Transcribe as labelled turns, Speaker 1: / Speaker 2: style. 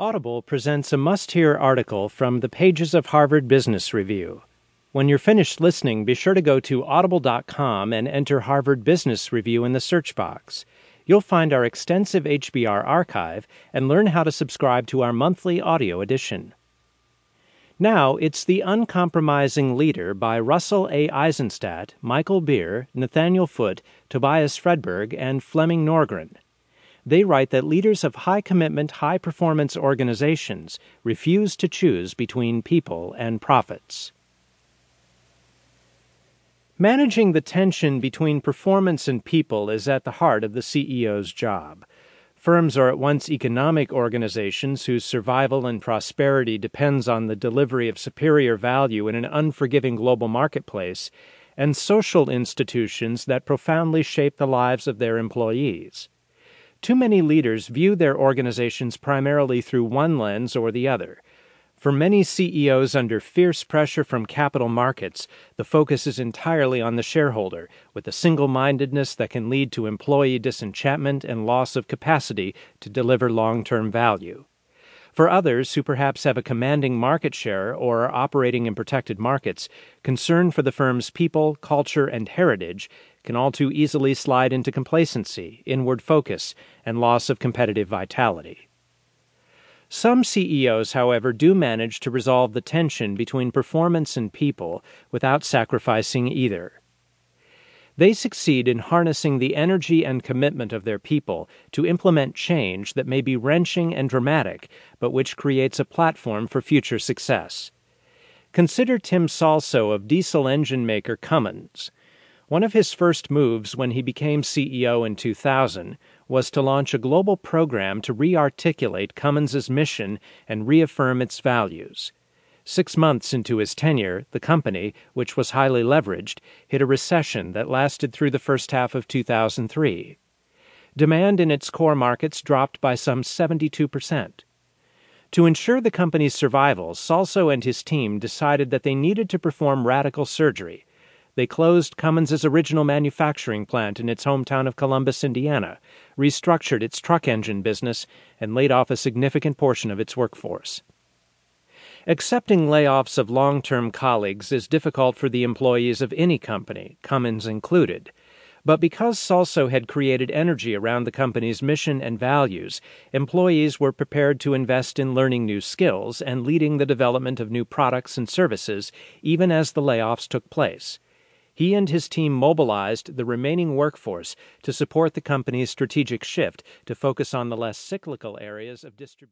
Speaker 1: Audible presents a must hear article from the pages of Harvard Business Review. When you're finished listening, be sure to go to audible.com and enter Harvard Business Review in the search box. You'll find our extensive HBR archive and learn how to subscribe to our monthly audio edition. Now, it's The Uncompromising Leader by Russell A. Eisenstat, Michael Beer, Nathaniel Foote, Tobias Fredberg, and Flemming Norrgren. They write that leaders of high commitment, high performance organizations refuse to choose between people and profits. Managing the tension between performance and people is at the heart of the CEO's job. Firms are at once economic organizations whose survival and prosperity depends on the delivery of superior value in an unforgiving global marketplace, and social institutions that profoundly shape the lives of their employees. Too many leaders view their organizations primarily through one lens or the other. For many CEOs under fierce pressure from capital markets, the focus is entirely on the shareholder, with a single mindedness that can lead to employee disenchantment and loss of capacity to deliver long term value. For others who perhaps have a commanding market share or are operating in protected markets, concern for the firm's people, culture, and heritage can all too easily slide into complacency, inward focus, and loss of competitive vitality. Some CEOs, however, do manage to resolve the tension between performance and people without sacrificing either. They succeed in harnessing the energy and commitment of their people to implement change that may be wrenching and dramatic, but which creates a platform for future success. Consider Tim Solso of diesel engine maker Cummins. One of his first moves when he became CEO in 2000 was to launch a global program to re-articulate Cummins's mission and reaffirm its values. Six months into his tenure, the company, which was highly leveraged, hit a recession that lasted through the first half of 2003. Demand in its core markets dropped by some 72%. To ensure the company's survival, Solso and his team decided that they needed to perform radical surgery. They closed Cummins's original manufacturing plant in its hometown of Columbus, Indiana, restructured its truck engine business, and laid off a significant portion of its workforce. Accepting layoffs of long term colleagues is difficult for the employees of any company, Cummins included. But because Solso had created energy around the company's mission and values, employees were prepared to invest in learning new skills and leading the development of new products and services, even as the layoffs took place. He and his team mobilized the remaining workforce to support the company's strategic shift to focus on the less cyclical areas of distribution.